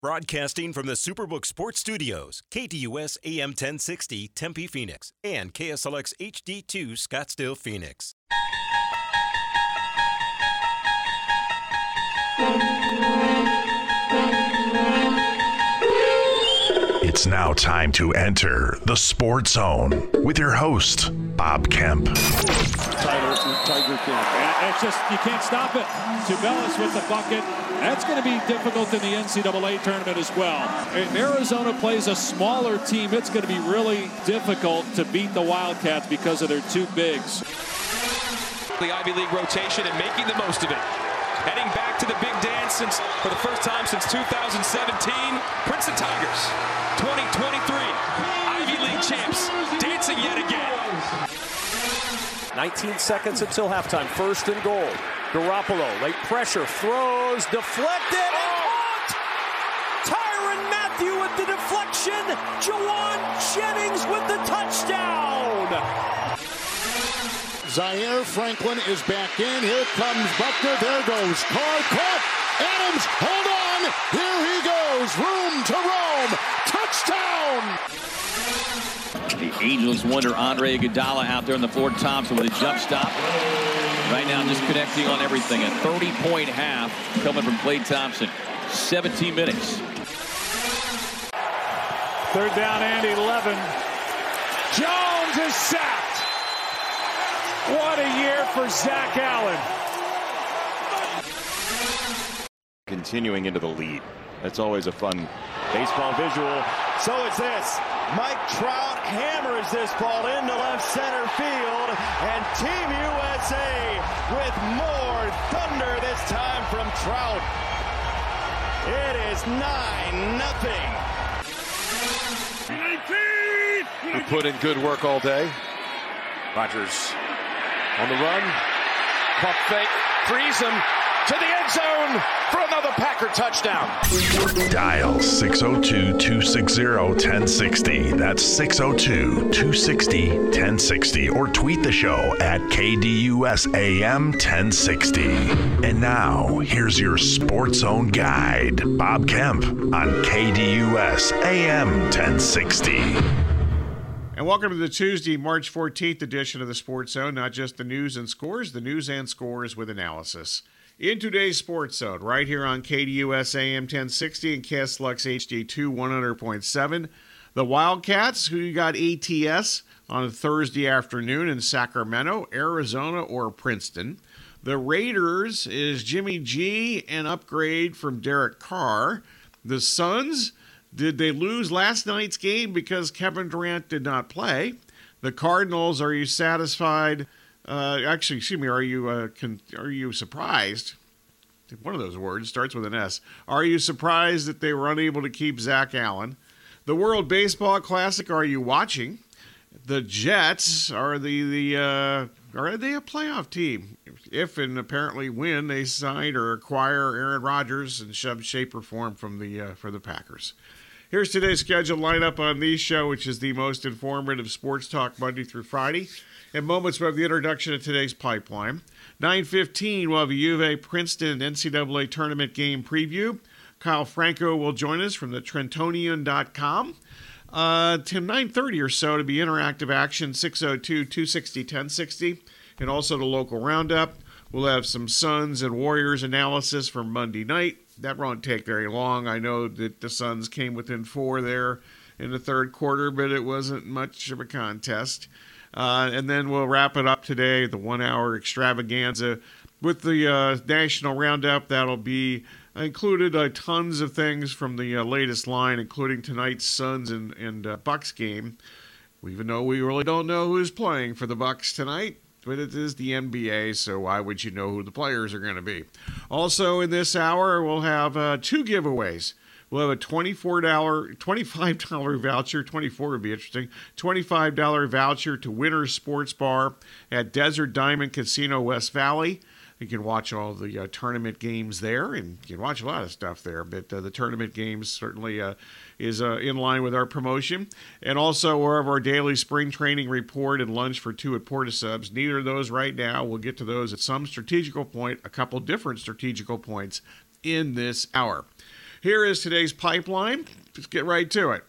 Broadcasting from the Superbook Sports Studios, KDUS AM 1060 Tempe Phoenix and KSLX HD2 Scottsdale Phoenix. It's now time to enter the Sports Zone with your host, Bob Kemp. Tiger, Tiger King. And it's just, you can't stop it. Tubelis with the bucket. That's going to be difficult in the NCAA tournament as well. If Arizona plays a smaller team, it's going to be really difficult to beat the Wildcats because of their two bigs. The Ivy League rotation and making the most of it. Heading back to the big dance since for the first time since 2017, Princeton Tigers, 2023 Ivy League champs, dancing yet again. 19 seconds until halftime. First and goal. Garoppolo, late pressure, throws, deflected, and oh. caught! Tyrann Mathieu with the deflection. Jauan Jennings with the touchdown. Zaire Franklin is back in. Here comes Buckner. There goes Carr. Caught. Adams, hold on. Here he goes. Room to roam. Touchdown. The Angels wonder Andre Iguodala out there in the Ford Thompson with a jump stop. Right now just connecting on everything. A 30-point half coming from Klay Thompson. 17 minutes. Third down and 11. Jones is sacked. What a year for Zach Allen. Continuing into the lead. That's always a fun baseball visual. So is this. Mike Trout hammers this ball into left center field. And Team USA with more thunder this time from Trout. It is 9 nothing. Who put in good work all day. Rodgers on the run. Pump fake. Freeze him to the end zone for another Packer touchdown. Dial 602-260-1060. That's 602-260-1060 or tweet the show at KDUSAM 1060. And now, here's your Sports Zone guide, Bob Kemp on KDUS AM 1060. And welcome to the Tuesday, March 14th edition of the Sports Zone. Not just the news and scores, the news and scores with analysis. In today's Sports Zone, right here on KDUS AM 1060 and KSLX HD2 100.7, the Wildcats, who got ATS on a Thursday afternoon in Sacramento, Arizona, or Princeton. The Raiders is Jimmy G, an upgrade from Derek Carr. The Suns, did they lose last night's game because Kevin Durant did not play? The Cardinals, are you satisfied? Uh, actually, excuse me, are you uh, con- are you surprised? One of those words starts with an S. Are you surprised that they were unable to keep Zach Allen? The World Baseball Classic, are you watching? The Jets are the the uh, are they a playoff team? If and apparently when they sign or acquire Aaron Rodgers in some shape or form from the uh, for the Packers. Here's today's scheduled lineup on the show, which is the most informative sports talk Monday through Friday. In moments, we have the introduction of today's pipeline. 9.15, we'll have a U of A Princeton NCAA tournament game preview. Kyle Franko will join us from the Trentonian.com. Uh, to 9.30 or so to be interactive action, 602-260-1060, and also the local roundup. We'll have some Suns and Warriors analysis for Monday night. That won't take very long. I know that the Suns came within four there in the third quarter, but it wasn't much of a contest. Uh, and then we'll wrap it up today, the one hour extravaganza with the uh, national roundup. That'll be included uh, tons of things from the uh, latest line, including tonight's Suns and, and uh, Bucks game. Even though we really don't know who's playing for the Bucks tonight, but it is the NBA, so why would you know who the players are going to be? Also, in this hour, we'll have uh, two giveaways. We'll have a $24, $25 voucher, 24 would be interesting, $25 voucher to Winners Sports Bar at Desert Diamond Casino West Valley. You can watch all the uh, tournament games there, and you can watch a lot of stuff there. But uh, the tournament games certainly uh, is uh, in line with our promotion. And also, we'll have our daily spring training report and lunch for two at Porta Subs. Neither of those right now. We'll get to those at some strategical point, a couple different strategical points in this hour. Here is today's pipeline. Let's get right to it.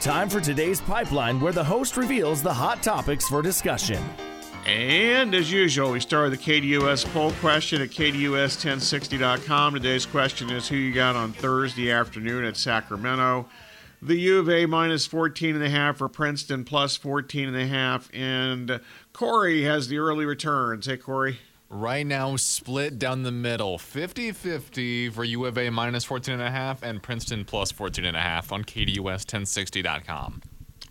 Time for today's pipeline, where the host reveals the hot topics for discussion. And as usual, we start with the KDUS poll question at KDUS1060.com. Today's question is who you got on Thursday afternoon at Sacramento. The U of A minus 14.5 for Princeton plus 14.5. And Corey has the early returns. Hey, Corey. Right now, split down the middle 50 50 for U of A minus 14.5 and Princeton plus 14.5 on KDUS1060.com.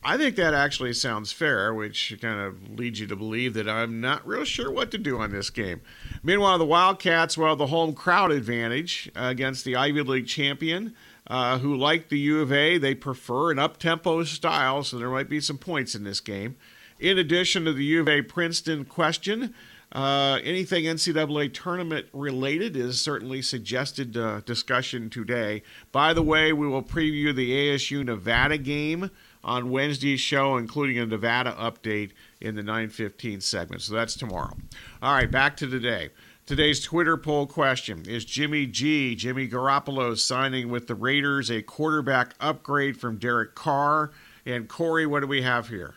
I think that actually sounds fair, which kind of leads you to believe that I'm not real sure what to do on this game. Meanwhile, the Wildcats will have the home crowd advantage against the Ivy League champion, uh, who, like the U of A, they prefer an up tempo style, so there might be some points in this game. In addition to the U of A Princeton question, uh, anything NCAA tournament related is certainly suggested uh, discussion today. By the way, we will preview the ASU Nevada game on Wednesday's show, including a Nevada update in the 9:15 segment. So that's tomorrow. All right, back to today. Today's Twitter poll question is Jimmy G, Jimmy Garoppolo signing with the Raiders, a quarterback upgrade from Derek Carr. And Corey, what do we have here?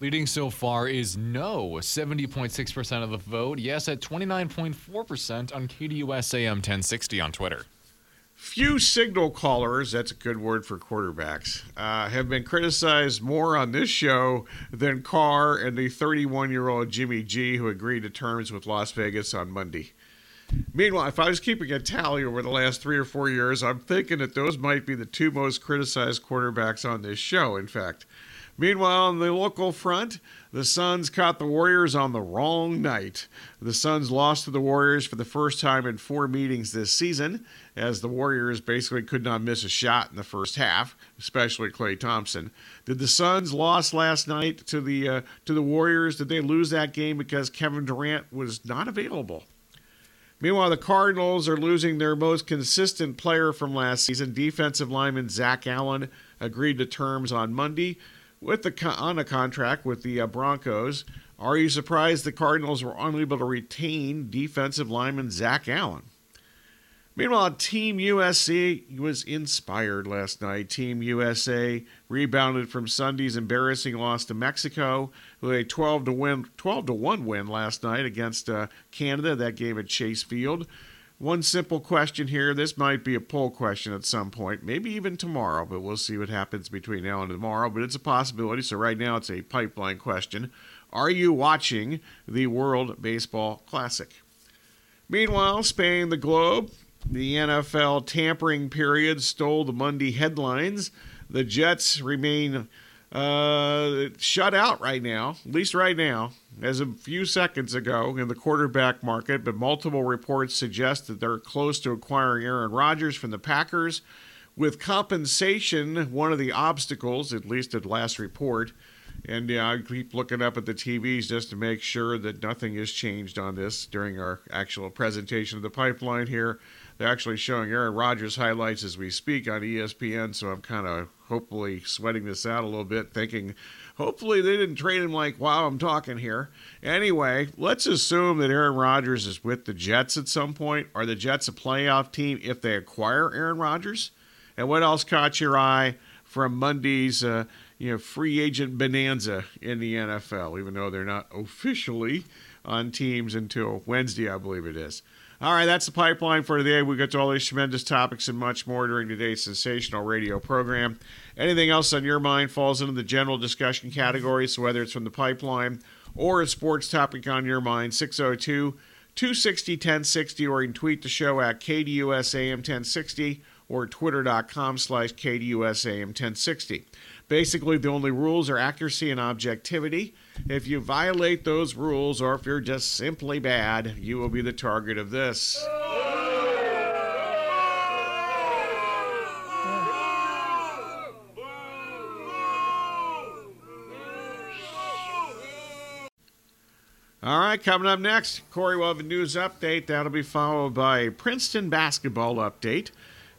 Leading so far is no, 70.6% of the vote. Yes, at 29.4% on KDUS AM 1060 on Twitter. Few signal callers, that's a good word for quarterbacks, uh, have been criticized more on this show than Carr and the 31 year old Jimmy G, who agreed to terms with Las Vegas on Monday. Meanwhile, if I was keeping a tally over the last three or four years, I'm thinking that those might be the two most criticized quarterbacks on this show, in fact. Meanwhile, on the local front, the Suns caught the Warriors on the wrong night. The Suns lost to the Warriors for the first time in four meetings this season, as the Warriors basically could not miss a shot in the first half, especially Klay Thompson. Did the Suns lost last night to the uh, to the Warriors? Did they lose that game because Kevin Durant was not available? Meanwhile, the Cardinals are losing their most consistent player from last season. Defensive lineman Zach Allen agreed to terms on Monday with the on a contract with the uh, Broncos. Are you surprised the Cardinals were unable to retain defensive lineman Zach Allen? Meanwhile, Team USC was inspired last night. Team USA rebounded from Sunday's embarrassing loss to Mexico with a 12 to win, 12 to one win last night against uh, Canada. That game at Chase Field. One simple question here. This might be a poll question at some point, maybe even tomorrow, but we'll see what happens between now and tomorrow. But it's a possibility. So right now it's a pipeline question. Are you watching the World Baseball Classic? Meanwhile, spanning the globe, the NFL tampering period stole the Monday headlines. The Jets remain uh, shut out right now, at least right now, as a few seconds ago in the quarterback market, but multiple reports suggest that they're close to acquiring Aaron Rodgers from the Packers. With compensation, one of the obstacles, at least at last report, and yeah, I keep looking up at the TVs just to make sure that nothing has changed on this during our actual presentation of the pipeline here. They're actually showing Aaron Rodgers highlights as we speak on ESPN, so I'm kind of hopefully sweating this out a little bit, thinking hopefully they didn't trade him like while I'm talking here. Anyway, let's assume that Aaron Rodgers is with the Jets at some point. Are the Jets a playoff team if they acquire Aaron Rodgers? And what else caught your eye from Monday's uh, you know free agent bonanza in the NFL? Even though they're not officially on teams until Wednesday, I believe it is. All right, that's the pipeline for today. We got to all these tremendous topics and much more during today's sensational radio program. Anything else on your mind falls into the general discussion category, so whether it's from the pipeline or a sports topic on your mind, 602 260 1060, or you can tweet the show at KDUSAM 1060 or twitter.com slash KDUSAM 1060. Basically, the only rules are accuracy and objectivity. If you violate those rules, or if you're just simply bad, you will be the target of this. All right, coming up next, Corey will have a news update. That'll be followed by a Princeton basketball update.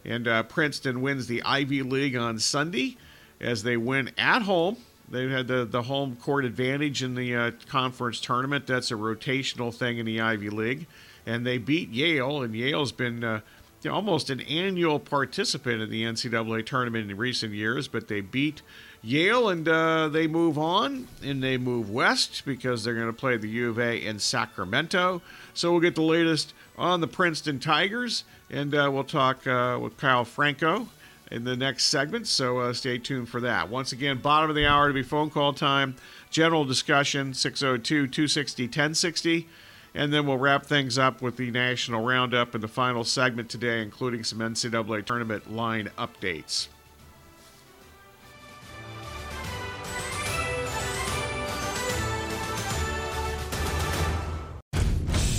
And uh, Princeton wins the Ivy League on Sunday as they win at home They had the, the home court advantage in the uh, conference tournament. That's a rotational thing in the Ivy League. And they beat Yale, and Yale's been uh, almost an annual participant in the NCAA tournament in recent years, but they beat Yale and uh, they move on and they move west because they're going to play the U of A in Sacramento. So we'll get the latest on the Princeton Tigers and uh, we'll talk uh, with Kyle Franko in the next segment. So uh, stay tuned for that. Once again, bottom of the hour to be phone call time, general discussion 602 260 1060. And then we'll wrap things up with the national roundup in the final segment today, including some NCAA tournament line updates.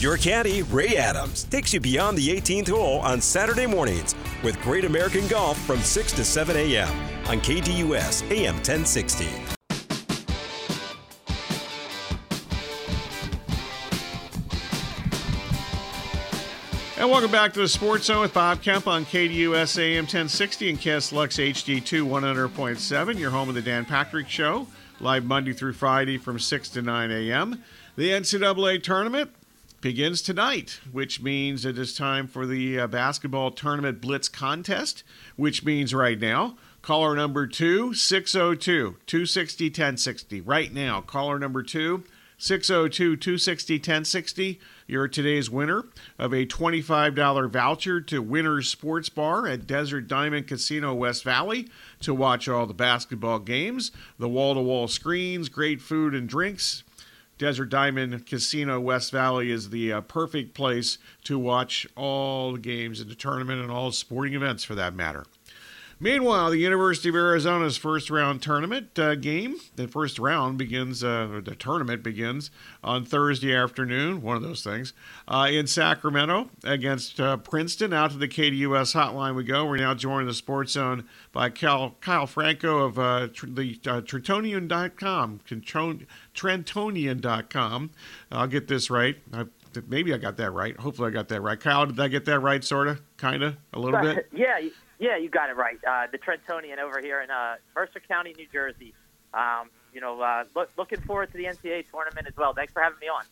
Your caddy, Ray Adams, takes you beyond the 18th hole on Saturday mornings with Great American Golf from 6 to 7 a.m. on KDUS AM 1060. And welcome back to the Sports Zone with Bob Kemp on KDUS AM 1060 and KSLX HD2 100.7, your home of the Dan Patrick Show, live Monday through Friday from 6 to 9 a.m. The NCAA tournament begins tonight, which means it is time for the uh, basketball tournament blitz contest, which means right now, caller number two, 602 260 1060. Right now, caller number two, 602 260 1060. You're today's winner of a $25 voucher to Winners Sports Bar at Desert Diamond Casino West Valley to watch all the basketball games, the wall to wall screens, great food and drinks, Desert Diamond Casino West Valley is the uh, perfect place to watch all the games in the tournament and all sporting events for that matter. Meanwhile, the University of Arizona's first round tournament uh, game, the first round begins, uh, the tournament begins on Thursday afternoon, one of those things, uh, in Sacramento against uh, Princeton. Out to the KDUS hotline we go. We're now joined in the Sports Zone by Cal, Kyle Franko of uh, tr- the uh, Trentonian.com, Trentonian.com. I'll get this right. I, maybe I got that right. Hopefully I got that right. Kyle, did I get that right, sort of, kind of, a little bit? yeah. Yeah, you got it right. Uh, the Trentonian over here in uh, Mercer County, New Jersey. Um, you know, uh, look, looking forward to the NCAA tournament as well. Thanks for having me on.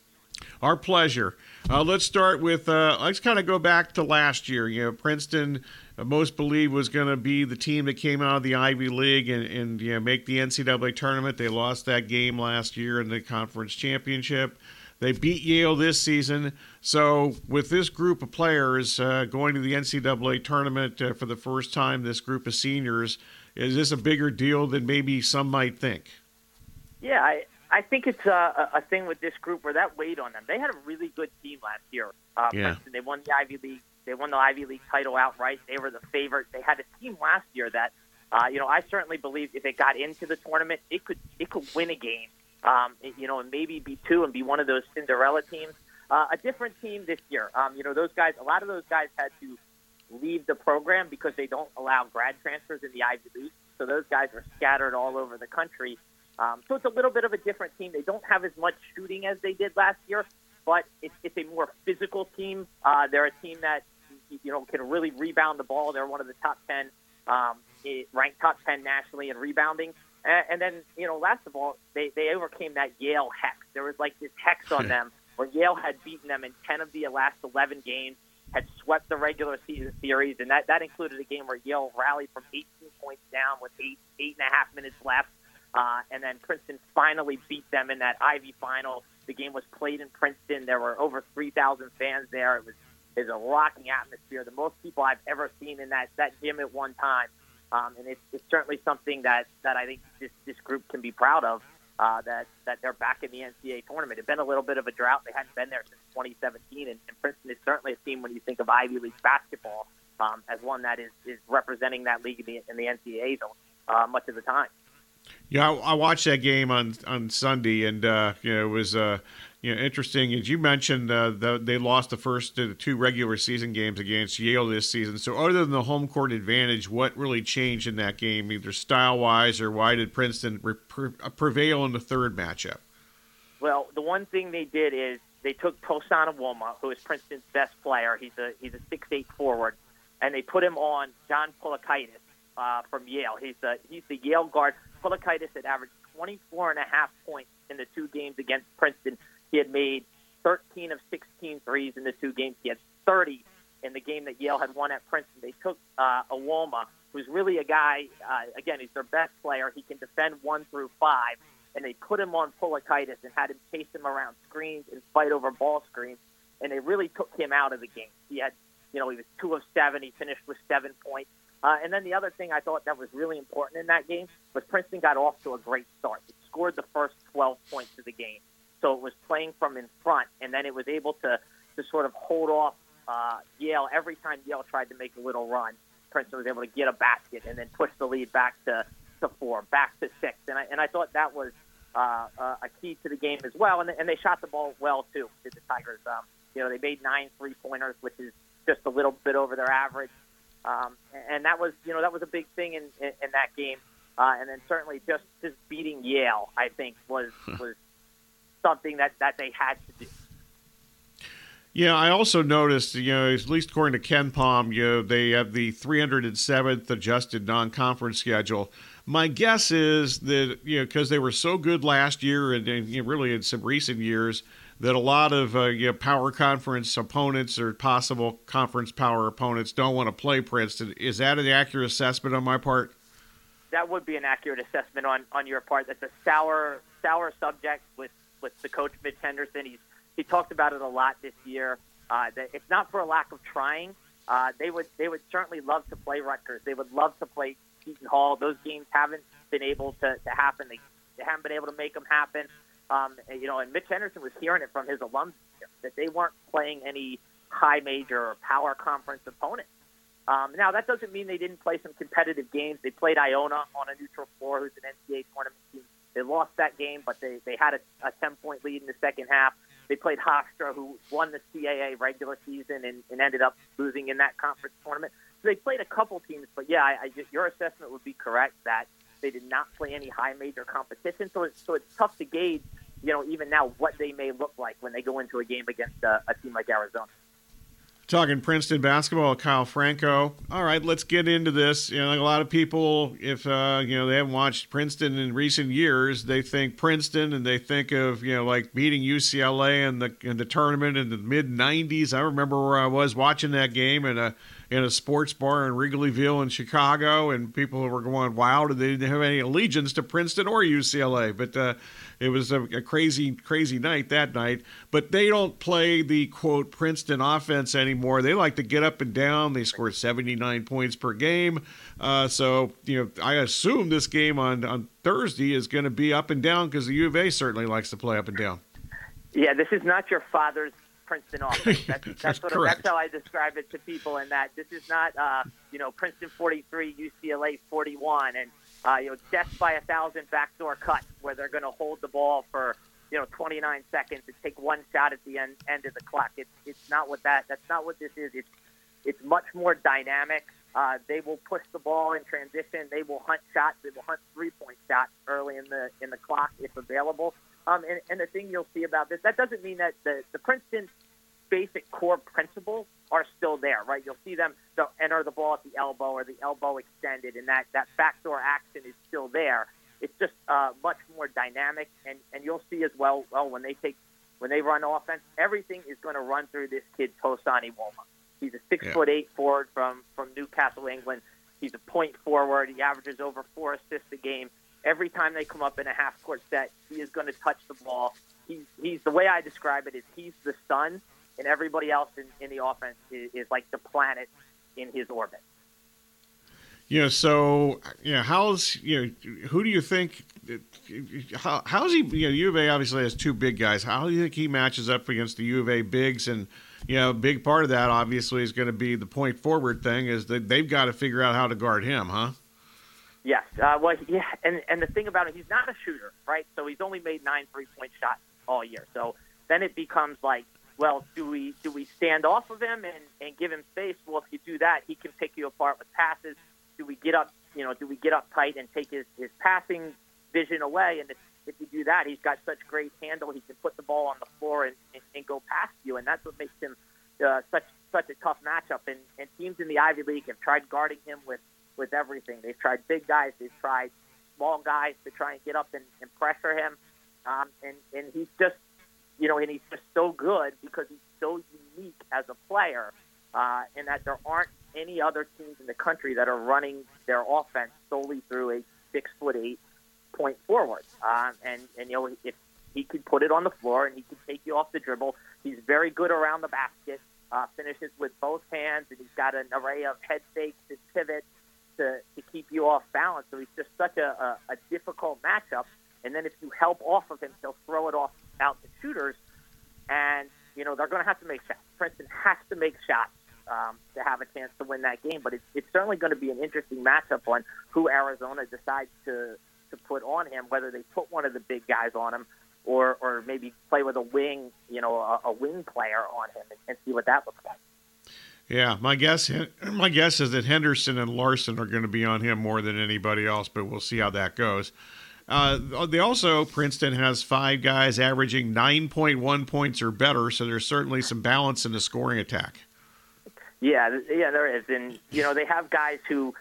Our pleasure. Uh, let's start with. Uh, let's kind of go back to last year. You know, Princeton, uh, most believed was going to be the team that came out of the Ivy League and, and you know, make the NCAA tournament. They lost that game last year in the conference championship. They beat Yale this season. So, with this group of players uh, going to the NCAA tournament uh, for the first time, this group of seniors, is this a bigger deal than maybe some might think? Yeah, I, I think it's a, a thing with this group where that weighed on them. They had a really good team last year. Uh, yeah. Princeton, they won the Ivy League. They won the Ivy League title outright. They were the favorite. They had a team last year that, uh, you know, I certainly believe if it got into the tournament, it could it could win a game um, you know, and maybe be two and be one of those Cinderella teams. Uh, a different team this year. Um, you know, those guys, a lot of those guys had to leave the program because they don't allow grad transfers in the Ivy League. So those guys are scattered all over the country. Um, so it's a little bit of a different team. They don't have as much shooting as they did last year, but it's, it's a more physical team. Uh, they're a team that you know can really rebound the ball. They're one of the top ten, um, ranked top ten nationally in rebounding. And, then, you know, last of all, they, they overcame that Yale hex. There was like this hex on them where Yale had beaten them in 10 of the last 11 games, had swept the regular season series, and that, that included a game where Yale rallied from 18 points down with eight, eight and a half minutes left. Uh, and then Princeton finally beat them in that Ivy final. The game was played in Princeton. There were over 3,000 fans there. It was, it was a rocking atmosphere. The most people I've ever seen in that, that gym at one time. Um, and it's, it's certainly something that, that I think this, this group can be proud of. Uh, that that they're back in the NCAA tournament. It's been a little bit of a drought. They hadn't been there since 2017, and, and Princeton is certainly a team when you think of Ivy League basketball um, as one that is, is representing that league in the, in the NCAA zone uh, much of the time. Yeah, I, I, watched that game on on Sunday, and uh, you know it was uh, you know, interesting. As you mentioned, uh, the, they lost the first uh, two regular season games against Yale this season. So, other than the home court advantage, what really changed in that game, either style wise or why did Princeton re- pre- uh, prevail in the third matchup? Well, the one thing they did is they took Tosan Evbuomwan, who is Princeton's best player. He's a he's a six eight forward, and they put him on John Poulakidas uh, from Yale. He's the he's the Yale guard. Poulakidas had averaged 24 and a half points in the two games against Princeton. He had made 13 of 16 threes in the two games. He had 30 in the game that Yale had won at Princeton. They took uh, Evbuomwan, who's really a guy, uh, again, he's their best player. He can defend one through five, and they put him on Poulakidas and had him chase him around screens and fight over ball screens, and they really took him out of the game. He had, you know, he was two of seven. He finished with seven points. Uh, and then the other thing I thought that was really important in that game was Princeton got off to a great start. It scored the first 12 points of the game. So it was playing from in front, and then it was able to, to sort of hold off uh, Yale every time Yale tried to make a little run. Princeton was able to get a basket and then push the lead back to, to four, back to six. And I, and I thought that was uh, uh, a key to the game as well. And, and they shot the ball well, too, did the Tigers. Um, you know, they made nine three pointers, which is just a little bit over their average. Um, and that was, you know, that was a big thing in, in, in that game. Uh, and then certainly just, just beating Yale, I think, was was something that, that they had to do. Yeah, I also noticed, you know, at least according to KenPom, you know, they have the 307th adjusted non-conference schedule. My guess is that, you know, because they were so good last year and, and you know, really in some recent years, that a lot of uh, you know, power conference opponents or possible conference power opponents don't want to play Princeton. Is that an accurate assessment on my part? That would be an accurate assessment on, on your part. That's a sour sour subject with, with the coach Mitch Henderson. He's he talked about it a lot this year. Uh, that it's not for a lack of trying. Uh, they would they would certainly love to play Rutgers. They would love to play Seton Hall. Those games haven't been able to, to happen. They, they haven't been able to make them happen. Um, and, you know, and Mitch Henderson was hearing it from his alums that they weren't playing any high major or power conference opponents. Um, now that doesn't mean they didn't play some competitive games. They played Iona on a neutral floor, who's an NCAA tournament team. They lost that game, but they, they had a, a 10 point lead in the second half. They played Hofstra, who won the CAA regular season and, and ended up losing in that conference tournament. So they played a couple teams, but yeah, I, I, your assessment would be correct that they did not play any high major competition. So it's, so it's tough to gauge, you know, even now what they may look like when they go into a game against a, a team like Arizona. Talking Princeton basketball, Kyle Franko. All right, let's get into this. You know, like a lot of people, if uh, you know they haven't watched Princeton in recent years, they think Princeton and they think of you know like beating UCLA in the in the tournament in the mid '90s. I remember where I was watching that game in a in a sports bar in Wrigleyville in Chicago, and people were going, wild, and they didn't have any allegiance to Princeton or UCLA?" But uh, it was a, a, crazy, crazy night that night. But they don't play the quote Princeton offense anymore. They like to get up and down. They scored 79 points per game. Uh, so you know, I assume this game on on Thursday is going to be up and down because the U of A certainly likes to play up and down. Yeah, this is not your father's Princeton offense. That's, that's, that's, that's how I describe it to people. And that this is not, uh, you know, Princeton 43, UCLA 41, and uh, you know, death by a thousand backdoor cuts where they're going to hold the ball for you know 29 seconds and take one shot at the end end of the clock. It's it's not what that that's not what this is. It's it's much more dynamic. Uh, they will push the ball in transition. They will hunt shots. They will hunt three point shots early in the in the clock if available. Um, and, and the thing you'll see about this, that doesn't mean that the, the Princeton basic core principles are still there, right? You'll see them enter the ball at the elbow or the elbow extended, and that, that backdoor action is still there. It's just uh, much more dynamic, and, and you'll see as well, well when they take when they run offense, everything is going to run through this kid Tosan Evbuomwan. He's a six yeah. foot eight forward from from Newcastle, England. He's a point forward. He averages over four assists a game. Every time they come up in a half court set, he is going to touch the ball. He's he's the way I describe it is he's the sun and everybody else in, in the offense is, is like the planet in his orbit. Yeah. You know, so you know, how's you know, who do you think? How, how's he? You know, U of A obviously has two big guys. How do you think he matches up against the U of A bigs? And you know, a big part of that obviously is going to be the point forward thing. Is that they've got to figure out how to guard him, huh? Yes. Uh, well, yeah, and and the thing about it, he's not a shooter, right? So he's only made nine three point shots all year. So then it becomes like well, do we do we stand off of him and, and give him space? Well, if you do that, he can pick you apart with passes. Do we get up, you know, do we get up tight and take his, his passing vision away? And if, if you do that, he's got such great handle. He can put the ball on the floor and, and, and go past you, and that's what makes him uh, such such a tough matchup. And, and teams in the Ivy League have tried guarding him with with everything. They've tried big guys. They've tried small guys to try and get up and, and pressure him. Um, and and he's just, you know, and he's just so good because he's so unique as a player, uh, and that there aren't any other teams in the country that are running their offense solely through a six foot eight point forward. Um, and and you know, if he could put it on the floor and he could take you off the dribble, he's very good around the basket. Uh, finishes with both hands, and he's got an array of head fakes and pivots to, to keep you off balance. So he's just such a, a, a difficult matchup. And then if you help off of him, he'll throw it off out to shooters. And, you know, they're going to have to make shots. Princeton has to make shots um, to have a chance to win that game. But it's, it's certainly going to be an interesting matchup on who Arizona decides to, to put on him, whether they put one of the big guys on him or, or maybe play with a wing, you know, a, a wing player on him and, and see what that looks like. Yeah, my guess my guess is that Henderson and Larsson are going to be on him more than anybody else, but we'll see how that goes. Uh, they also Princeton has five guys averaging 9.1 points or better, so there's certainly some balance in the scoring attack. Yeah, yeah, there is, and you know they have guys who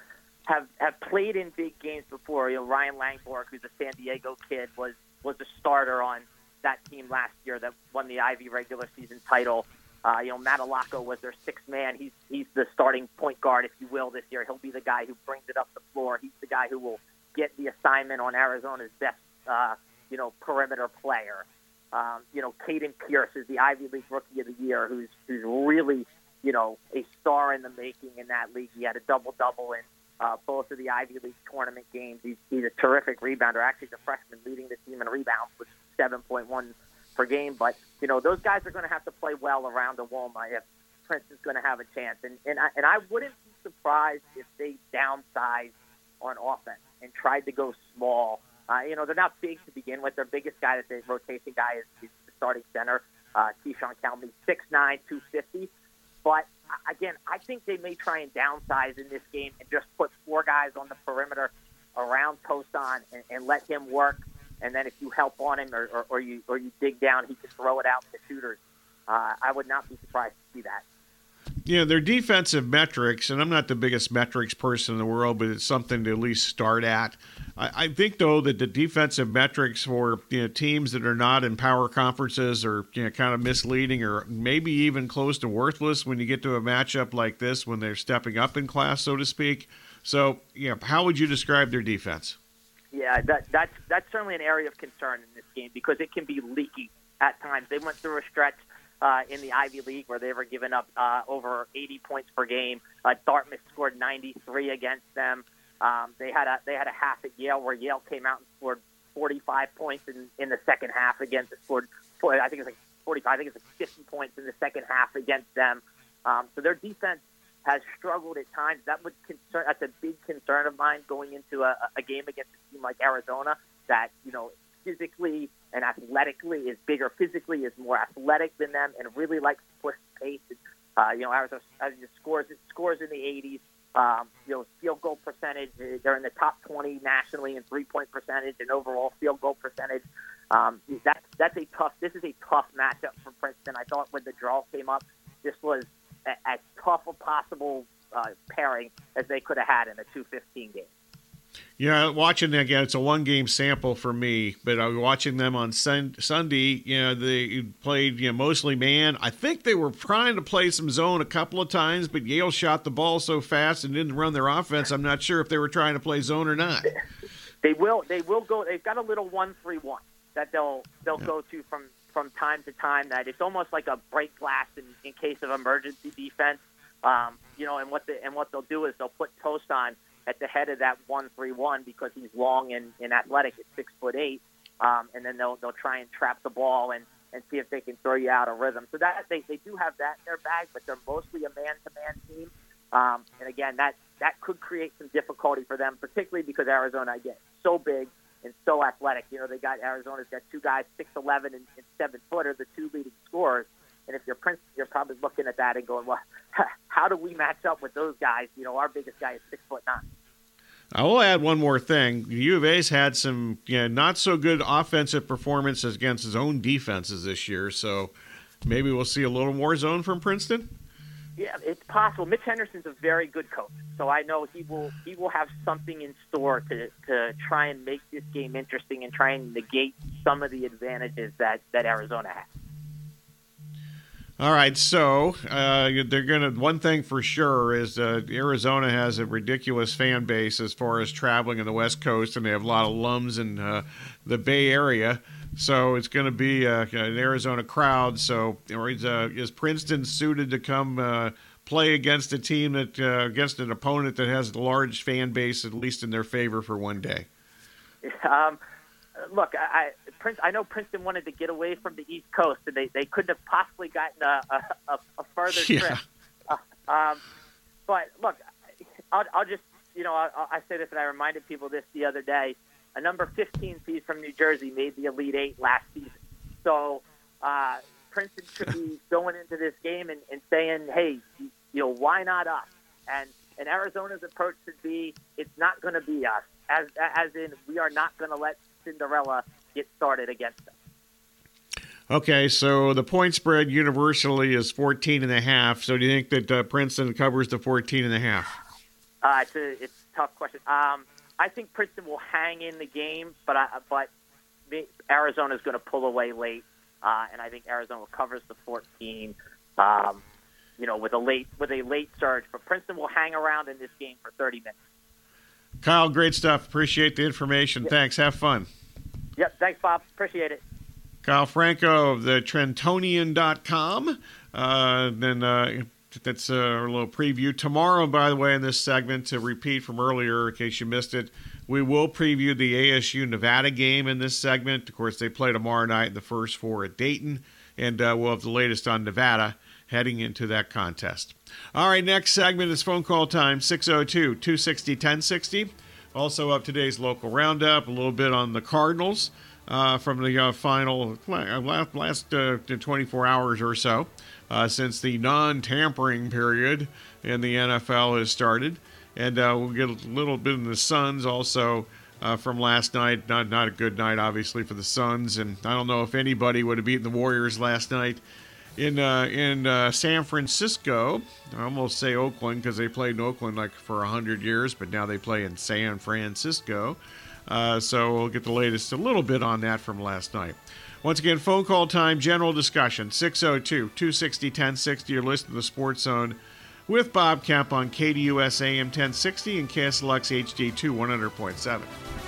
have have played in big games before. You know, Ryan Langborg, who's a San Diego kid, was was a starter on that team last year that won the Ivy regular season title. Uh, you know, Matt Allocco was their sixth man. He's he's the starting point guard, if you will, this year. He'll be the guy who brings it up the floor. He's the guy who will get the assignment on Arizona's best, uh, you know, perimeter player. Um, you know, Caden Pierce is the Ivy League Rookie of the Year, who's who's really, you know, a star in the making in that league. He had a double double in uh, both of the Ivy League tournament games. He's, he's a terrific rebounder. Actually, the freshman leading the team in rebounds with 7.1 per game. But you know, those guys are going to have to play well around the Woma if Princeton's going to have a chance. And and I, and I wouldn't be surprised if they downsize on offense and tried to go small. Uh, you know, they're not big to begin with. Their biggest guy, that the rotation guy, is, is the starting center, uh, Keeshawn Kellman, 6'9", 250. But again, I think they may try and downsize in this game and just put four guys on the perimeter around Tosan and, and let him work. And then if you help on him or, or, or you or you dig down, he can throw it out to shooters. Uh, I would not be surprised to see that. Yeah, their defensive metrics, and I'm not the biggest metrics person in the world, but it's something to at least start at. I, I think, though, that the defensive metrics for you know, teams that are not in power conferences are you know, kind of misleading or maybe even close to worthless when you get to a matchup like this when they're stepping up in class, so to speak. So, yeah, how would you describe their defense? Yeah, that, that's that's certainly an area of concern in this game because it can be leaky at times. They went through a stretch uh, in the Ivy League where they were giving up uh, over 80 points per game. Uh, Dartmouth scored 93 against them. Um, they had a they had a half at Yale where Yale came out and scored 45 points in, in the second half against scored I think it's like 45 I think it's like 50 points in the second half against them. Um, so their defense has struggled at times. That would concern. That's a big concern of mine going into a, a game against a team like Arizona that you know physically and athletically is bigger. Physically is more athletic than them and really likes to push the pace. And, uh, you know, Arizona uh, scores scores in the 80s. Um, you know, field goal percentage. Uh, they're in the top 20 nationally in three point percentage and overall field goal percentage. Um, that's that's a tough. This is a tough matchup for Princeton. I thought when the draw came up, this was as tough a possible uh, pairing as they could have had in a 215 game. Yeah, watching them again, it's a one game sample for me, but I was watching them on sun- Sunday. You know, they played you know, mostly man. I think they were trying to play some zone a couple of times, but Yale shot the ball so fast and didn't run their offense. I'm not sure if they were trying to play zone or not. They will. They will go. They've got a little one three one that they'll they'll yeah. go to from from time to time. That it's almost like a break glass in, in case of emergency defense. Um, you know, and what the and what they'll do is they'll put Tosan at the head of that one three one because he's long and, and athletic at six foot eight. Um, and then they'll they'll try and trap the ball and, and see if they can throw you out of rhythm. So that they, they do have that in their bag, but they're mostly a man to man team. Um, and again, that that could create some difficulty for them, particularly because Arizona again so big and so athletic. You know, they got Arizona's got two guys six eleven and, and seven foot are the two leading scorers. And if you're Prince, you're probably looking at that and going, well, how do we match up with those guys? You know, our biggest guy is six foot nine. I will add one more thing. U of A's had some you know, not so good offensive performances against his own defenses this year, so maybe we'll see a little more zone from Princeton. Yeah, it's possible. Mitch Henderson's a very good coach, so I know he will he will have something in store to to try and make this game interesting and try and negate some of the advantages that that Arizona has. All right, so uh, they're gonna. One thing for sure is uh, Arizona has a ridiculous fan base as far as traveling in the West Coast, and they have a lot of lums in uh, the Bay Area. So it's going to be uh, an Arizona crowd. So is, uh, is Princeton suited to come uh, play against a team that against an opponent that has a large fan base, at least in their favor for one day? Um, look, I, Prince. I know Princeton wanted to get away from the East Coast, and they, they couldn't have possibly gotten a, a, a further yeah. trip. Uh, um, but look, I'll, I'll just you know I, I say this, and I reminded people this the other day. A number 15 seed from New Jersey made the Elite Eight last season, so uh, Princeton should be going into this game and, and saying, "Hey, you know, why not us?" And and Arizona's approach should be, "It's not going to be us." As as in, we are not going to let Cinderella get started against them. Okay, so the point spread universally is 14 and a half. So do you think that uh, Princeton covers the 14 and a half? Uh, it's a it's a tough question. Um, I think Princeton will hang in the game, but I, but Arizona is going to pull away late, uh, and I think Arizona covers the 14. Um, you know, with a late with a late surge, but Princeton will hang around in this game for 30 minutes. Kyle, great stuff. Appreciate the information. Yep. Thanks. Have fun. Yep. Thanks, Bob. Appreciate it. Kyle Franko of the Trentonian.com. Uh, then uh, that's uh, our little preview. Tomorrow, by the way, in this segment, to repeat from earlier, in case you missed it, we will preview the ASU Nevada game in this segment. Of course, they play tomorrow night in the first four at Dayton, and uh, we'll have the latest on Nevada heading into that contest. All right, next segment is phone call time 602 260 1060. Also, up today's local roundup, a little bit on the Cardinals uh, from the uh, final last, last uh, 24 hours or so uh, since the non tampering period in the NFL has started. And uh, we'll get a little bit in the Suns also. Uh, from last night, not not a good night, obviously, for the Suns, and I don't know if anybody would have beaten the Warriors last night in uh, in uh, San Francisco. I almost say Oakland because they played in Oakland like for hundred years, but now they play in San Francisco. Uh, so we'll get the latest a little bit on that from last night. Once again, phone call time, general discussion 602 260 1060. You're listening to the Sports Zone with Bob Kemp on KDUS AM 1060 and KSLX HD2 100.7.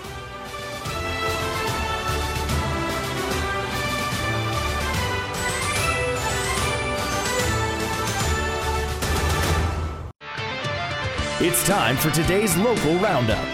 It's time for today's local roundup.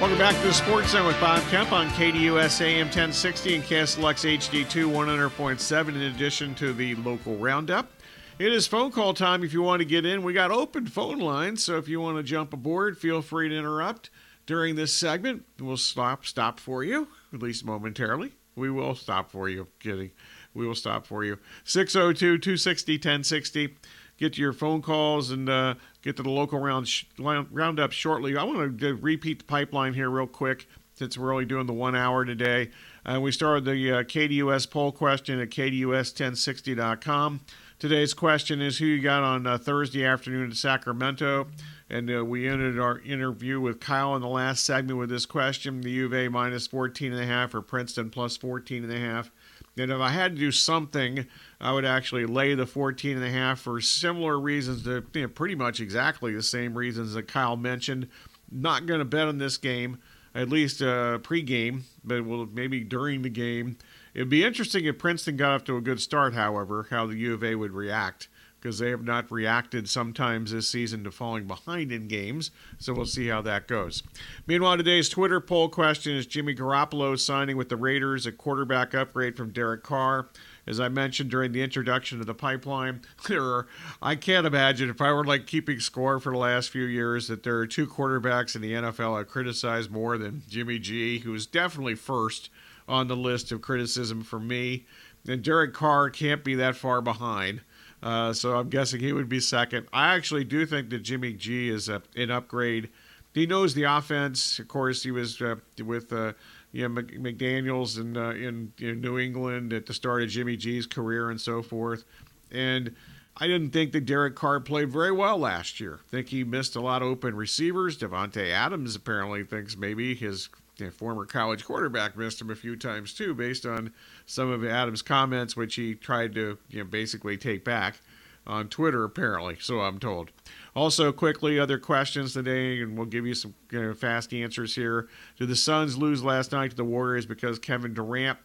Welcome back to the Sports Zone with Bob Kemp on KDUS AM 1060 and KSLX HD2 100.7 in addition to the local roundup. It is phone call time if you want to get in. We got open phone lines, so if you want to jump aboard, feel free to interrupt during this segment. We'll stop stop for you, at least momentarily. We will stop for you. Kidding. We will stop for you. 602 260 1060 get to your phone calls and uh, get to the local round sh- roundup shortly. I want to repeat the pipeline here real quick since we're only doing the one hour today. Uh, we started the uh, KDUS poll question at KDUS1060.com. Today's question is who you got on uh, Thursday afternoon in Sacramento. And uh, we ended our interview with Kyle in the last segment with this question: the U of A minus 14 and a half or Princeton plus 14 and a half. And if I had to do something, I would actually lay the 14 and a half for similar reasons to you know, pretty much exactly the same reasons that Kyle mentioned. Not going to bet on this game, at least uh, pregame, but will maybe during the game. It'd be interesting if Princeton got off to a good start, however, how the U of A would react because they have not reacted sometimes this season to falling behind in games. So we'll see how that goes. Meanwhile, today's Twitter poll question is Jimmy Garoppolo signing with the Raiders, a quarterback upgrade from Derek Carr. As I mentioned during the introduction to the pipeline, there are, I can't imagine if I were like keeping score for the last few years that there are two quarterbacks in the NFL I criticize more than Jimmy G, who is definitely first on the list of criticism for me. And Derek Carr can't be that far behind. Uh, so I'm guessing he would be second. I actually do think that Jimmy G is a, an upgrade. He knows the offense. Of course, he was uh, with uh, you know, McDaniels in, in, in New England at the start of Jimmy G's career and so forth. And I didn't think that Derek Carr played very well last year. I think he missed a lot of open receivers. Davante Adams apparently thinks maybe his former college quarterback missed him a few times too, based on some of Adams' comments, which he tried to you know, basically take back on Twitter, apparently, so I'm told. Also, quickly, other questions today, and we'll give you some you know, fast answers here. Did the Suns lose last night to the Warriors because Kevin Durant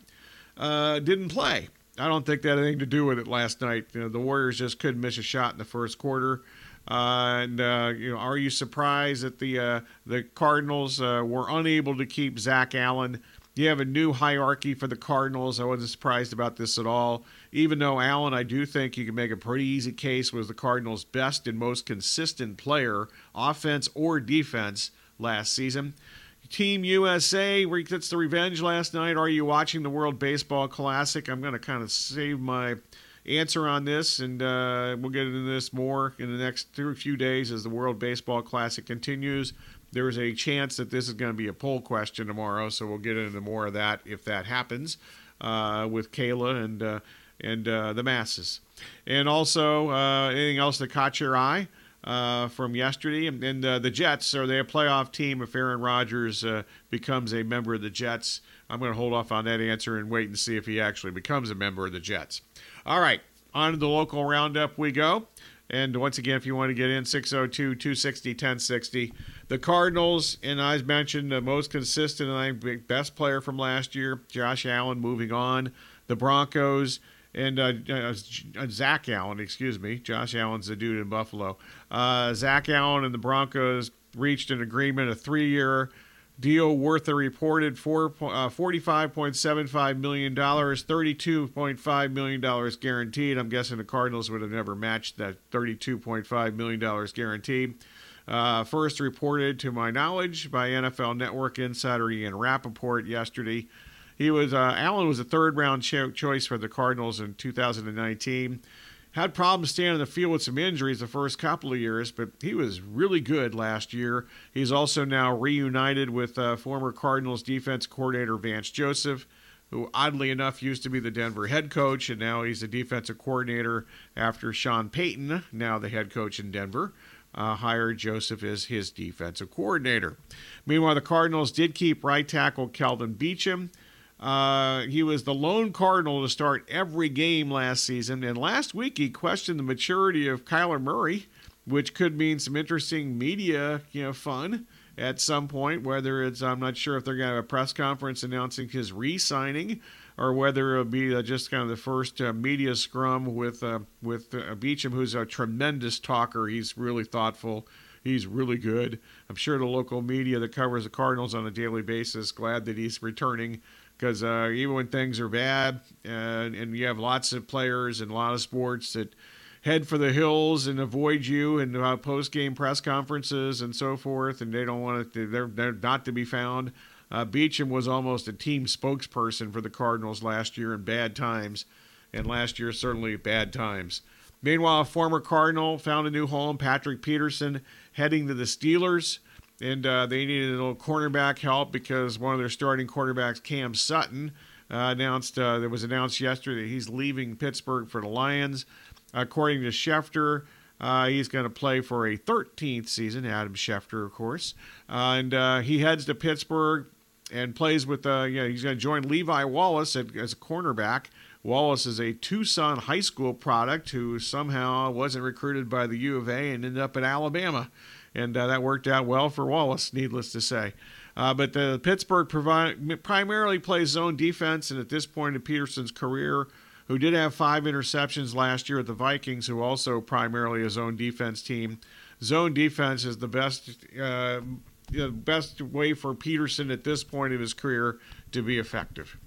uh, didn't play? I don't think that had anything to do with it last night. You know, the Warriors just couldn't miss a shot in the first quarter. Uh, and uh, you know, are you surprised that the uh, the Cardinals were unable to keep Zach Allen? You have a new hierarchy for the Cardinals. I wasn't surprised about this at all. Even though Allen, I do think you can make a pretty easy case was the Cardinals' best and most consistent player, offense or defense, last season. Team USA gets the revenge last night. Are you watching the World Baseball Classic? I'm going to kind of save my answer on this, and uh, we'll get into this more in the next few days as the World Baseball Classic continues. There is a chance that this is going to be a poll question tomorrow, so we'll get into more of that if that happens uh, with Kayla and uh, and uh, the masses. And also, uh, anything else that caught your eye? uh, from yesterday. And, and the Jets are they a playoff team if Aaron Rodgers becomes a member of the Jets? I'm going to hold off on that answer and wait and see if he actually becomes a member of the Jets. All right, on to the local roundup we go. And once again, if you want to get in, 602 260 1060. The Cardinals, and I mentioned the most consistent and best player from last year, Josh Allen, moving on. The Broncos, and uh, uh, Zach Allen, excuse me. Josh Allen's the dude in Buffalo. Uh, Zach Allen and the Broncos reached an agreement, a three-year deal worth a reported four, uh, $45.75 million, $32.5 million guaranteed. I'm guessing the Cardinals would have never matched that $32.5 million guaranteed. Uh, first reported, to my knowledge, by NFL Network insider Ian Rapoport yesterday. He was uh, Allen was a third round cho- choice for the Cardinals in 2019. Had problems staying in the field with some injuries the first couple of years, but he was really good last year. He's also now reunited with uh, former Cardinals defense coordinator Vance Joseph, who oddly enough used to be the Denver head coach, and now he's the defensive coordinator after Sean Payton, now the head coach in Denver. Uh, hired Joseph as his defensive coordinator. Meanwhile, the Cardinals did keep right tackle Kelvin Beachum. Uh, he was the lone Cardinal to start every game last season, and last week he questioned the maturity of Kyler Murray, which could mean some interesting media, you know, fun at some point. Whether it's, I'm not sure if they're going to have a press conference announcing his re-signing, or whether it'll be uh, just kind of the first uh, media scrum with uh, with uh, Beachum, who's a tremendous talker. He's really thoughtful. He's really good. I'm sure the local media that covers the Cardinals on a daily basis glad that he's returning because uh, even when things are bad uh, and you have lots of players and a lot of sports that head for the hills and avoid you and uh, post-game press conferences and so forth, and they don't want to, they're, they're not to be found. Uh, Beachum was almost a team spokesperson for the Cardinals last year in bad times, and last year certainly bad times. Meanwhile, a former Cardinal found a new home, Patrick Peterson, heading to the Steelers and uh, they needed a little cornerback help because one of their starting quarterbacks, Cam Sutton, uh, announced uh, that was announced yesterday that he's leaving Pittsburgh for the Lions. According to Schefter, uh, he's going to play for a 13th season. Adam Schefter, of course, uh, and uh, he heads to Pittsburgh and plays with. Uh, yeah, he's going to join Levi Wallace at, as a cornerback. Wallace is a Tucson high school product who somehow wasn't recruited by the U of A and ended up at Alabama and uh, that worked out well for Wallace, needless to say. Uh, but the Pittsburgh primarily plays zone defense, and at this point in Peterson's career, who did have five interceptions last year at the Vikings, who also primarily a zone defense team. Zone defense is the best, uh, the best way for Peterson at this point of his career to be effective.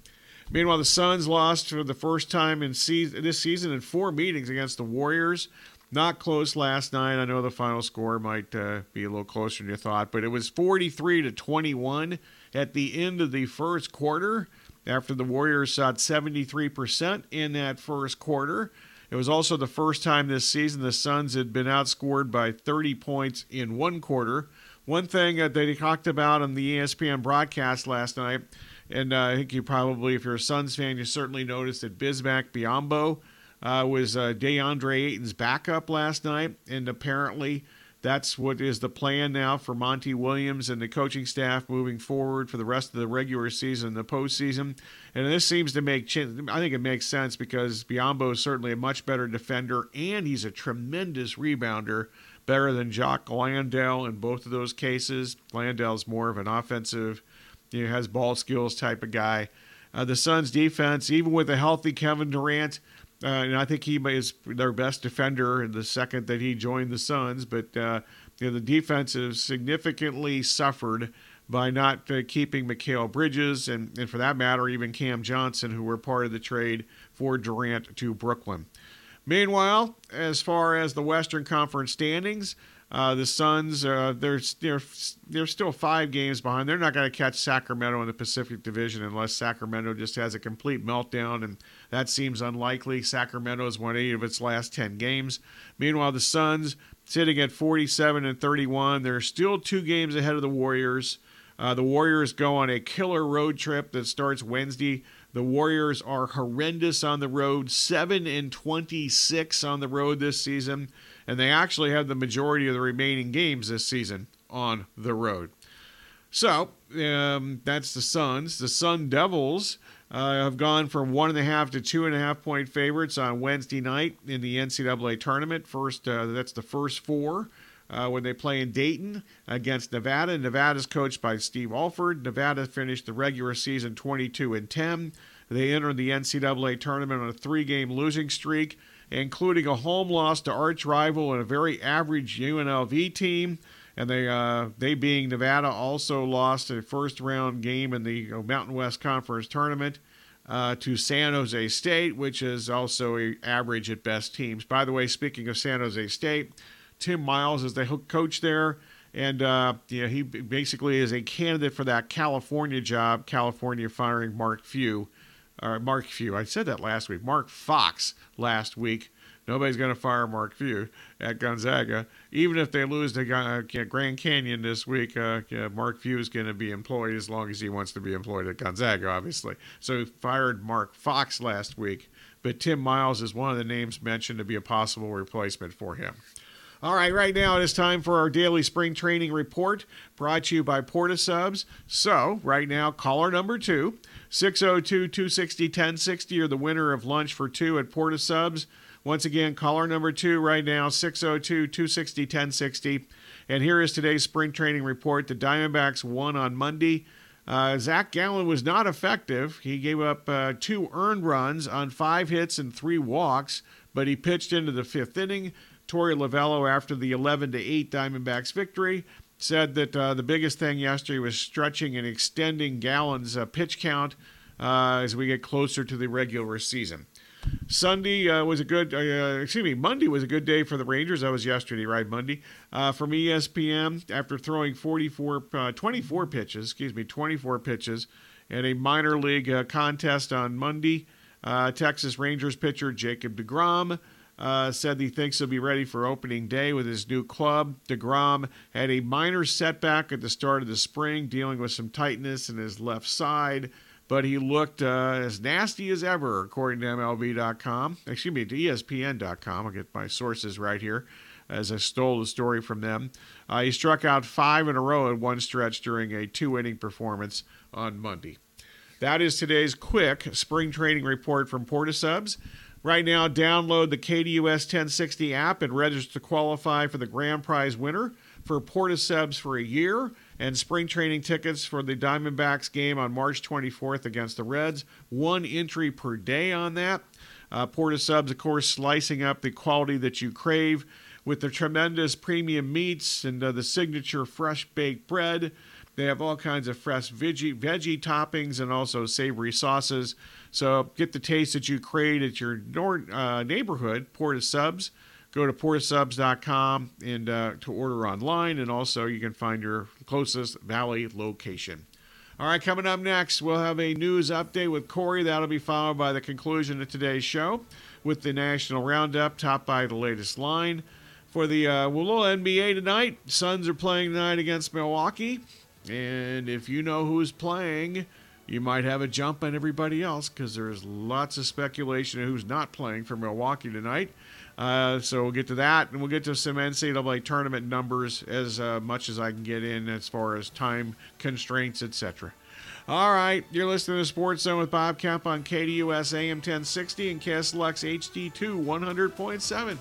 Meanwhile, the Suns lost for the first time in season, this season in four meetings against the Warriors. Not close last night. I know the final score might uh, be a little closer than you thought, but it was 43 to 21 at the end of the first quarter. After the Warriors shot 73% in that first quarter, it was also the first time this season the Suns had been outscored by 30 points in one quarter. One thing that they talked about on the ESPN broadcast last night, and uh, I think you probably, if you're a Suns fan, you certainly noticed that Bismack Biyombo uh, was uh, DeAndre Ayton's backup last night, and apparently that's what is the plan now for Monty Williams and the coaching staff moving forward for the rest of the regular season and the postseason. And this seems to make, I think it makes sense because Biyombo is certainly a much better defender, and he's a tremendous rebounder, better than Jock Landale in both of those cases. Landale's more of an offensive, you know, has ball skills type of guy. Uh, the Suns' defense, even with a healthy Kevin Durant, uh, and I think he is their best defender in the second that he joined the Suns. But uh, you know, the defense has significantly suffered by not uh, keeping Mikal Bridges and, and, for that matter, even Cam Johnson, who were part of the trade for Durant to Brooklyn. Meanwhile, as far as the Western Conference standings, uh, the Suns, uh, they're, they're, they're still five games behind. They're not going to catch Sacramento in the Pacific Division unless Sacramento just has a complete meltdown, and that seems unlikely. Sacramento has won eight of its last 10 games. Meanwhile, the Suns sitting at 47 and 31. They're still two games ahead of the Warriors. Uh, the Warriors go on a killer road trip that starts Wednesday. The Warriors are horrendous on the road, 7 and 26 on the road this season and they actually have the majority of the remaining games this season on the road. So um, that's the Suns. The Sun Devils uh, have gone from one and a half to two and a half point favorites on Wednesday night in the NCAA tournament. First, uh, that's the first four. Uh, when they play in Dayton against Nevada. Nevada's coached by Steve Alford. Nevada finished the regular season 22 and 10. They entered the NCAA tournament on a three-game losing streak including a home loss to arch rival and a very average UNLV team. And they, uh, they being Nevada, also lost a first round game in the Mountain West Conference tournament uh, to San Jose State, which is also a average at best teams. By the way, speaking of San Jose State, Tim Miles is the coach there. And uh, you know, he basically is a candidate for that California job. California firing Mark Few uh, Mark Few. I said that last week. Mark Fox last week. Nobody's going to fire Mark Few at Gonzaga. Even if they lose to uh, Grand Canyon this week, uh, Mark Few is going to be employed as long as he wants to be employed at Gonzaga, obviously. So fired Mark Fox last week, but Tim Miles is one of the names mentioned to be a possible replacement for him. All right, right now it is time for our daily spring training report brought to you by Porta Subs. So, right now, caller number two, 602 260 1060, or the winner of lunch for two at Porta Subs. Once again, caller number two right now, 602 260 1060. And here is today's spring training report. The Diamondbacks won on Monday. Uh, Zach Gallen was not effective. He gave up uh, two earned runs on five hits and three walks, but he pitched into the fifth inning. Torey Lovullo, after the 11 to 8 Diamondbacks victory, said that uh, the biggest thing yesterday was stretching and extending Gallen's uh, pitch count uh, as we get closer to the regular season. Sunday uh, was a good, uh, excuse me, Monday was a good day for the Rangers. That was yesterday, right? Monday. Uh, from ESPN, after throwing 44, 24 pitches, excuse me, 24 pitches in a minor league contest on Monday, Texas Rangers pitcher Jacob DeGrom uh, said he thinks he'll be ready for opening day with his new club. DeGrom had a minor setback at the start of the spring, dealing with some tightness in his left side, but he looked uh, as nasty as ever, according to MLB.com. Excuse me, to ESPN.com. I'll get my sources right here as I stole the story from them. Uh, he struck out five in a row in one stretch during a two inning performance on Monday. That is today's quick spring training report from Porta Subs. Right now, download the KDUS 1060 app and register to qualify for the grand prize winner for Porta Subs for a year and spring training tickets for the Diamondbacks game on March 24th against the Reds. One entry per day on that. Uh, Porta Subs, of course, slicing up the quality that you crave with the tremendous premium meats and uh, the signature fresh baked bread. They have all kinds of fresh veggie, veggie toppings and also savory sauces. So get the taste that you crave at your uh, neighborhood, Porta Subs. Go to portasubs.com and uh, to order online, and also you can find your closest Valley location. All right, coming up next, we'll have a news update with Corey. That'll be followed by the conclusion of today's show with the National Roundup, topped by the latest line. For the uh, NBA tonight, Suns are playing tonight against Milwaukee. And if you know who's playing, you might have a jump on everybody else because there's lots of speculation of who's not playing for Milwaukee tonight. Uh, so we'll get to that, and we'll get to some NCAA tournament numbers as uh, much as I can get in as far as time constraints, etc. All right, you're listening to Sports Zone with Bob Kemp on KDUS AM 1060 and KSLX HD2 100.7.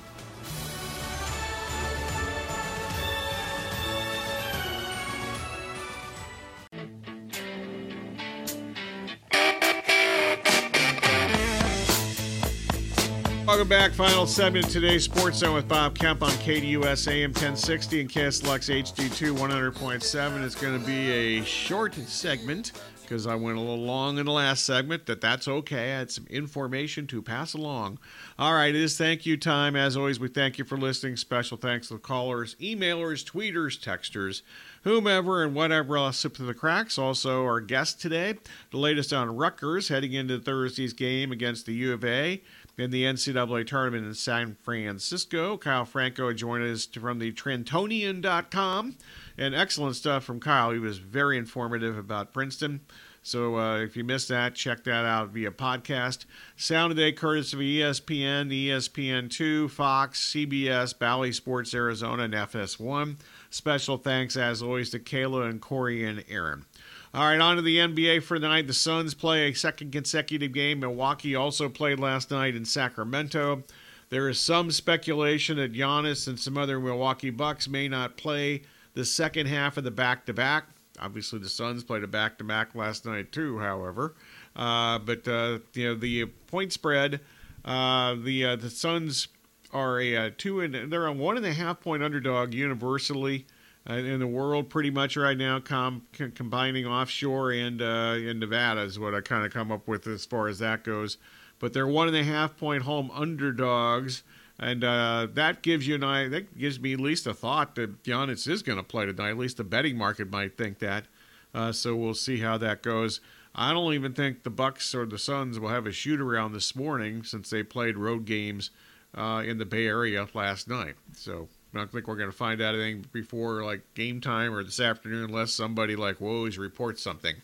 Back. Final segment of today's Sports Zone with Bob Kemp on KDUS AM 1060 and KSLX HD2 100.7. It's going to be a short segment because I went a little long in the last segment. That that's okay. I had some information to pass along. All right, it is thank you time. As always, we thank you for listening. Special thanks to the callers, emailers, tweeters, texters, whomever, and whatever else slipped through the cracks. Also, our guest today, the latest on Rutgers heading into Thursday's game against the U of A in the NCAA tournament in San Francisco. Kyle Franko joined us from the Trentonian.com. And excellent stuff from Kyle. He was very informative about Princeton. So uh, if you missed that, check that out via podcast. Sound of the day, courtesy of ESPN, ESPN2, Fox, CBS, Bally Sports Arizona, and FS1. Special thanks, as always, to Kayla and Corey and Aaron. All right, on to the NBA for the night. The Suns play a second consecutive game. Milwaukee also played last night in Sacramento. There is some speculation that Giannis and some other Milwaukee Bucks may not play the second half of the back to back. Obviously, the Suns played a back to back last night, too, however. Uh, but, uh, you know, the point spread, uh, the, uh, the Suns are a, uh, two and they're a one and a half point underdog universally in the world pretty much right now, com- combining offshore and uh, in Nevada is what I kind of come up with as far as that goes. But they're one and a half point home underdogs, and uh, that gives you an eye. That gives me at least a thought that Giannis is going to play tonight. At least the betting market might think that. Uh, so we'll see how that goes. I don't even think the Bucks or the Suns will have a shoot around this morning since they played road games uh, in the Bay Area last night. So I don't think we're going to find out anything before like game time or this afternoon unless somebody like Woj reports something.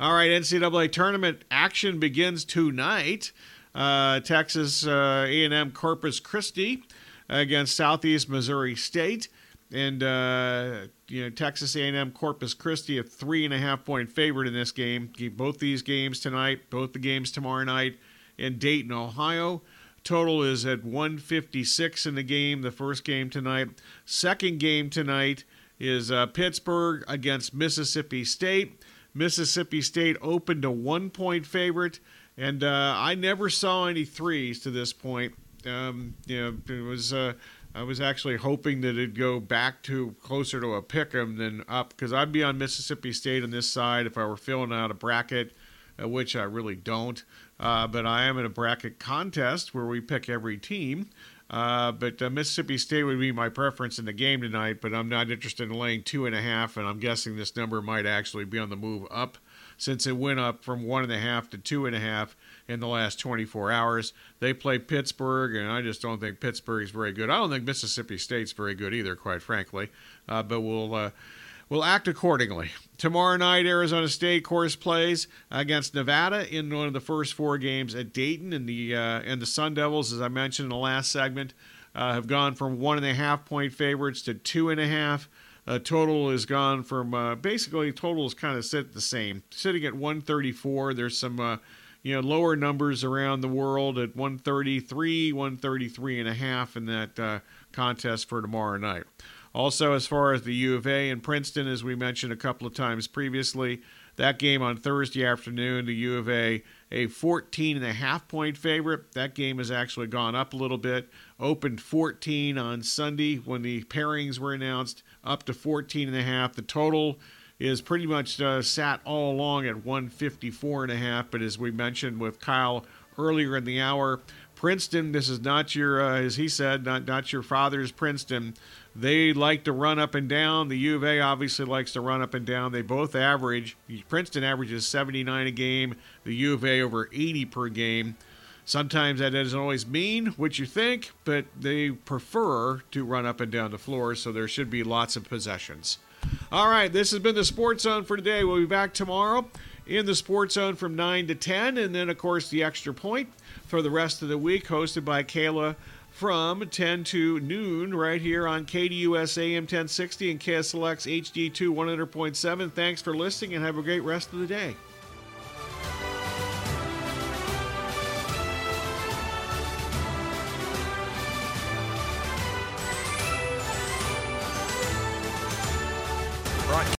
All right, NCAA tournament action begins tonight. Uh, Texas uh, A&M Corpus Christi against Southeast Missouri State, and uh, you know Texas A&M Corpus Christi a three and a half point favorite in this game. Both these games tonight, both the games tomorrow night in Dayton, Ohio. Total is at 156 in the game, the first game tonight. Second game tonight is uh, Pittsburgh against Mississippi State. Mississippi State opened a one point favorite, and uh, I never saw any threes to this point. Um, you know, it was. Uh, I was actually hoping that it'd go back to closer to a pick 'em than up because I'd be on Mississippi State on this side if I were filling out a bracket, uh, which I really don't. Uh, but I am in a bracket contest where we pick every team. Uh, but uh, Mississippi State would be my preference in the game tonight, but I'm not interested in laying two and a half, and I'm guessing this number might actually be on the move up since it went up from one and a half to two and a half in the last 24 hours. They play Pittsburgh, and I just don't think Pittsburgh is very good. I don't think Mississippi State's very good either, quite frankly. Uh, but we'll uh, will act accordingly. Tomorrow night, Arizona State course plays against Nevada in one of the first four games at Dayton, and the uh, and the Sun Devils, as I mentioned in the last segment, uh, have gone from one and a half point favorites to two and a half. Uh, total has gone from uh, basically total is kind of set the same, sitting at 134. There's some uh, you know lower numbers around the world at 133, 133 and a half in that uh, contest for tomorrow night. Also, as far as the U of A and Princeton, as we mentioned a couple of times previously, that game on Thursday afternoon, the U of A, a 14 and a half point favorite. That game has actually gone up a little bit. Opened 14 on Sunday when the pairings were announced, up to 14 and a half. The total is pretty much uh, sat all along at 154 and a half. But as we mentioned with Kyle earlier in the hour, Princeton, this is not your, uh, as he said, not not your father's Princeton. They like to run up and down. The U of A obviously likes to run up and down. They both average. Princeton averages 79 a game. The U of A over 80 per game. Sometimes that doesn't always mean what you think, but they prefer to run up and down the floor, so there should be lots of possessions. All right, this has been the Sports Zone for today. We'll be back tomorrow. In the Sports Zone from 9 to 10. And then, of course, the extra point for the rest of the week, hosted by Kayla from 10 to noon right here on KDUS AM 1060 and KSLX HD2 100.7. Thanks for listening and have a great rest of the day.